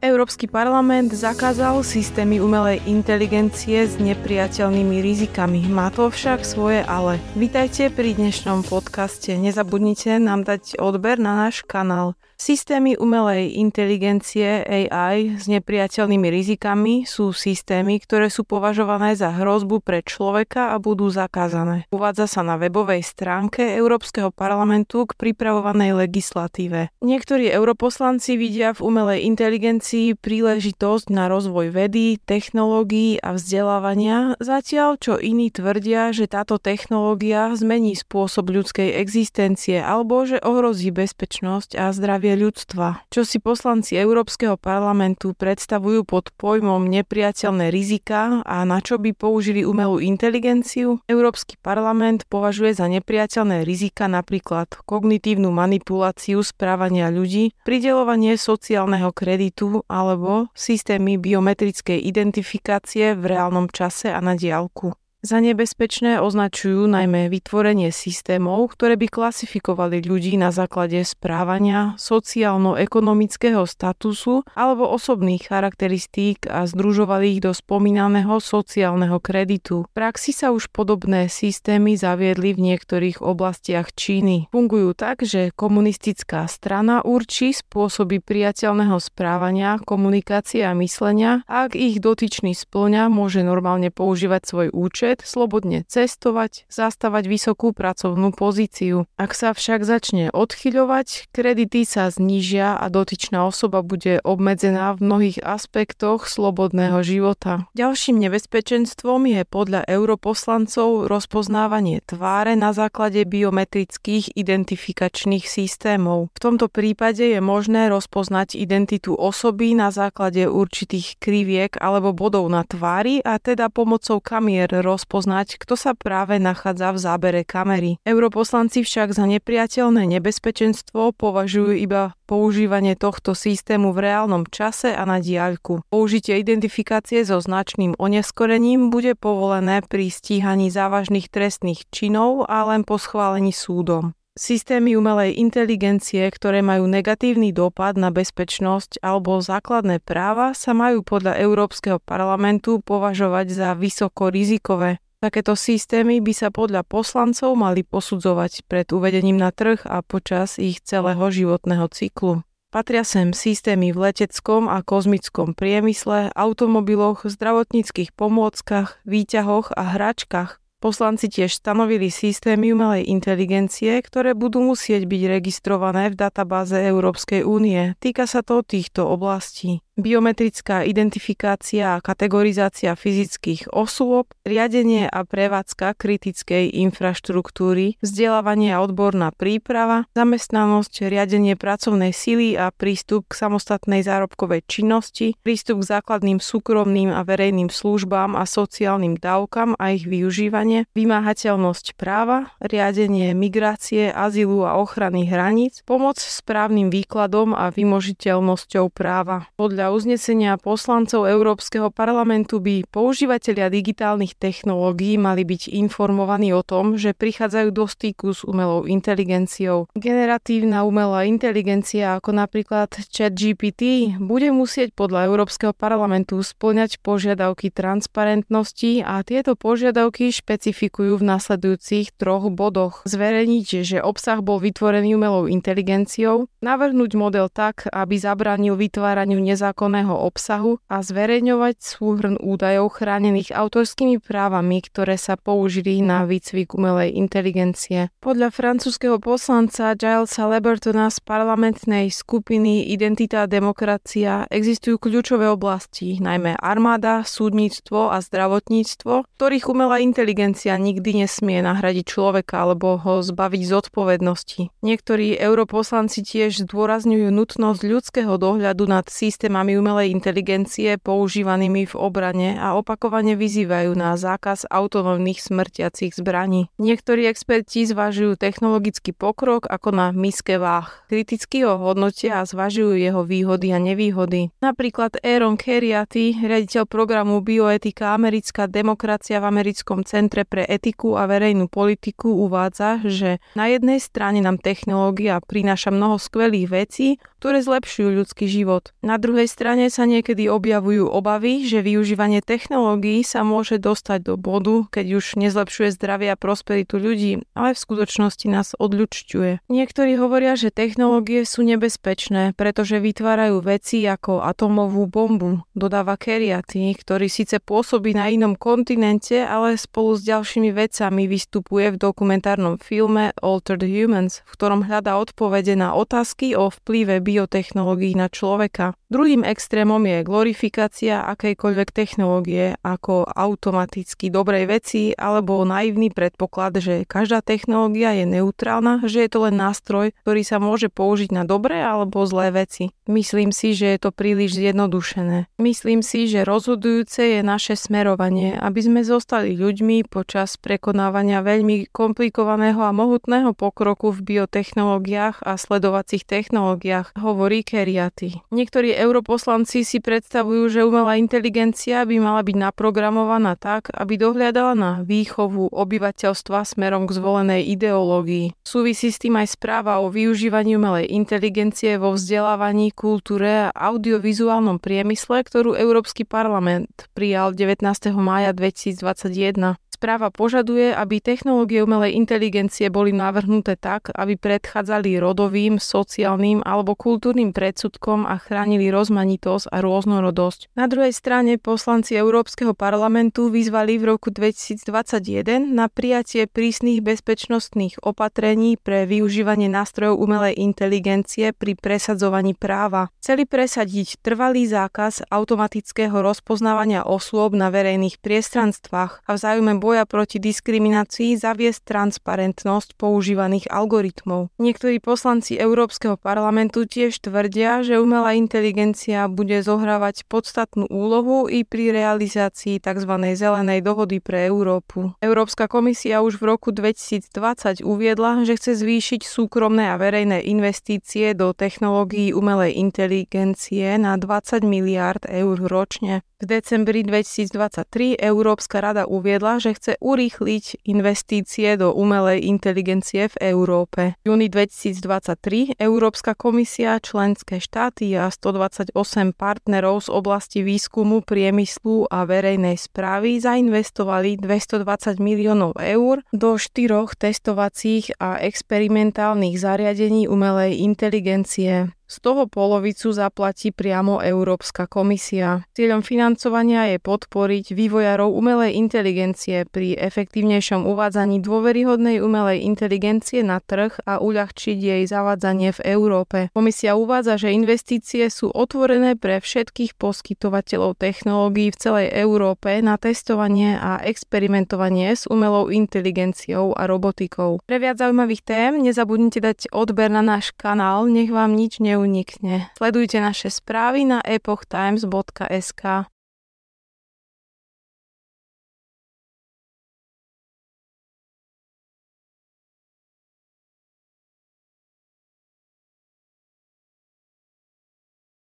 Európsky parlament zakázal systémy umelej inteligencie s nepriateľnými rizikami. Má to však svoje ale. Vítajte pri dnešnom podcaste. Nezabudnite nám dať odber na náš kanál. Systémy umelej inteligencie AI s nepriateľnými rizikami sú systémy, ktoré sú považované za hrozbu pre človeka a budú zakázané. Uvádza sa na webovej stránke Európskeho parlamentu k pripravovanej legislatíve. Niektorí europoslanci vidia v umelej inteligencii príležitosť na rozvoj vedy, technológií a vzdelávania, zatiaľ čo iní tvrdia, že táto technológia zmení spôsob ľudskej existencie alebo že ohrozí bezpečnosť a zdravie zdravie ľudstva, čo si poslanci Európskeho parlamentu predstavujú pod pojmom nepriateľné rizika a na čo by použili umelú inteligenciu, Európsky parlament považuje za nepriateľné rizika napríklad kognitívnu manipuláciu správania ľudí, pridelovanie sociálneho kreditu alebo systémy biometrickej identifikácie v reálnom čase a na diálku. Za nebezpečné označujú najmä vytvorenie systémov, ktoré by klasifikovali ľudí na základe správania, sociálno-ekonomického statusu alebo osobných charakteristík a združovali ich do spomínaného sociálneho kreditu. V praxi sa už podobné systémy zaviedli v niektorých oblastiach Číny. Fungujú tak, že komunistická strana určí spôsoby priateľného správania, komunikácie a myslenia a ak ich dotyčný splňa, môže normálne používať svoj účet svet, slobodne cestovať, zastávať vysokú pracovnú pozíciu. Ak sa však začne odchyľovať, kredity sa znížia a dotyčná osoba bude obmedzená v mnohých aspektoch slobodného života. Ďalším nebezpečenstvom je podľa europoslancov rozpoznávanie tváre na základe biometrických identifikačných systémov. V tomto prípade je možné rozpoznať identitu osoby na základe určitých kriviek alebo bodov na tvári a teda pomocou kamier roz rozpoznať, kto sa práve nachádza v zábere kamery. Europoslanci však za nepriateľné nebezpečenstvo považujú iba používanie tohto systému v reálnom čase a na diaľku. Použitie identifikácie so značným oneskorením bude povolené pri stíhaní závažných trestných činov a len po schválení súdom. Systémy umelej inteligencie, ktoré majú negatívny dopad na bezpečnosť alebo základné práva, sa majú podľa Európskeho parlamentu považovať za vysoko rizikové. Takéto systémy by sa podľa poslancov mali posudzovať pred uvedením na trh a počas ich celého životného cyklu. Patria sem systémy v leteckom a kozmickom priemysle, automobiloch, zdravotníckých pomôckach, výťahoch a hračkách. Poslanci tiež stanovili systémy umelej inteligencie, ktoré budú musieť byť registrované v databáze Európskej únie. Týka sa to týchto oblastí biometrická identifikácia a kategorizácia fyzických osôb, riadenie a prevádzka kritickej infraštruktúry, vzdelávanie a odborná príprava, zamestnanosť, riadenie pracovnej sily a prístup k samostatnej zárobkovej činnosti, prístup k základným súkromným a verejným službám a sociálnym dávkam a ich využívanie, vymáhateľnosť práva, riadenie migrácie, azylu a ochrany hraníc, pomoc správnym výkladom a vymožiteľnosťou práva. Podľa uznesenia poslancov Európskeho parlamentu by používateľia digitálnych technológií mali byť informovaní o tom, že prichádzajú do styku s umelou inteligenciou. Generatívna umelá inteligencia ako napríklad ChatGPT bude musieť podľa Európskeho parlamentu splňať požiadavky transparentnosti a tieto požiadavky špecifikujú v nasledujúcich troch bodoch. Zverejniť, že obsah bol vytvorený umelou inteligenciou, navrhnúť model tak, aby zabránil vytváraniu nezákonných nezákonného obsahu a zverejňovať súhrn údajov chránených autorskými právami, ktoré sa použili na výcvik umelej inteligencie. Podľa francúzského poslanca Gilesa Lebertona z parlamentnej skupiny Identita a demokracia existujú kľúčové oblasti, najmä armáda, súdnictvo a zdravotníctvo, ktorých umelá inteligencia nikdy nesmie nahradiť človeka alebo ho zbaviť zodpovednosti. Niektorí europoslanci tiež zdôrazňujú nutnosť ľudského dohľadu nad systémami systémami umelej inteligencie používanými v obrane a opakovane vyzývajú na zákaz autonómnych smrtiacich zbraní. Niektorí experti zvažujú technologický pokrok ako na miske váh. Kriticky ho hodnotia a zvažujú jeho výhody a nevýhody. Napríklad Aaron Keriaty, riaditeľ programu Bioetika Americká demokracia v Americkom centre pre etiku a verejnú politiku uvádza, že na jednej strane nám technológia prináša mnoho skvelých vecí, ktoré zlepšujú ľudský život. Na druhej strane sa niekedy objavujú obavy, že využívanie technológií sa môže dostať do bodu, keď už nezlepšuje zdravie a prosperitu ľudí, ale v skutočnosti nás odľučťuje. Niektorí hovoria, že technológie sú nebezpečné, pretože vytvárajú veci ako atomovú bombu, dodáva Keriaty, ktorý síce pôsobí na inom kontinente, ale spolu s ďalšími vecami vystupuje v dokumentárnom filme Altered Humans, v ktorom hľadá odpovede na otázky o vplyve biotechnológií na človeka. Druhým extrémom je glorifikácia akejkoľvek technológie ako automaticky dobrej veci alebo naivný predpoklad, že každá technológia je neutrálna, že je to len nástroj, ktorý sa môže použiť na dobré alebo zlé veci. Myslím si, že je to príliš zjednodušené. Myslím si, že rozhodujúce je naše smerovanie, aby sme zostali ľuďmi počas prekonávania veľmi komplikovaného a mohutného pokroku v biotechnológiách a sledovacích technológiách, hovorí Keriaty. Niektorí europoslanci si predstavujú, že umelá inteligencia by mala byť naprogramovaná tak, aby dohľadala na výchovu obyvateľstva smerom k zvolenej ideológii. Súvisí s tým aj správa o využívaní umelej inteligencie vo vzdelávaní, kultúre a audiovizuálnom priemysle, ktorú Európsky parlament prijal 19. mája 2021. Správa požaduje, aby technológie umelej inteligencie boli navrhnuté tak, aby predchádzali rodovým, sociálnym alebo kultúrnym predsudkom a chránili rozmanitosť a rôznorodosť. Na druhej strane poslanci Európskeho parlamentu vyzvali v roku 2021 na prijatie prísnych bezpečnostných opatrení pre využívanie nástrojov umelej inteligencie pri presadzovaní práva. Chceli presadiť trvalý zákaz automatického rozpoznávania osôb na verejných priestranstvách a vzájomné boja proti diskriminácii zaviesť transparentnosť používaných algoritmov. Niektorí poslanci Európskeho parlamentu tiež tvrdia, že umelá inteligencia bude zohrávať podstatnú úlohu i pri realizácii tzv. zelenej dohody pre Európu. Európska komisia už v roku 2020 uviedla, že chce zvýšiť súkromné a verejné investície do technológií umelej inteligencie na 20 miliárd eur ročne. V decembri 2023 Európska rada uviedla, že chce urýchliť investície do umelej inteligencie v Európe. V júni 2023 Európska komisia, členské štáty a 128 partnerov z oblasti výskumu, priemyslu a verejnej správy zainvestovali 220 miliónov eur do štyroch testovacích a experimentálnych zariadení umelej inteligencie. Z toho polovicu zaplatí priamo Európska komisia. Cieľom financovania je podporiť vývojarov umelej inteligencie pri efektívnejšom uvádzaní dôveryhodnej umelej inteligencie na trh a uľahčiť jej zavádzanie v Európe. Komisia uvádza, že investície sú otvorené pre všetkých poskytovateľov technológií v celej Európe na testovanie a experimentovanie s umelou inteligenciou a robotikou. Pre viac zaujímavých tém nezabudnite dať odber na náš kanál, nech vám nič neunikne. Sledujte naše správy na epochtimes.sk.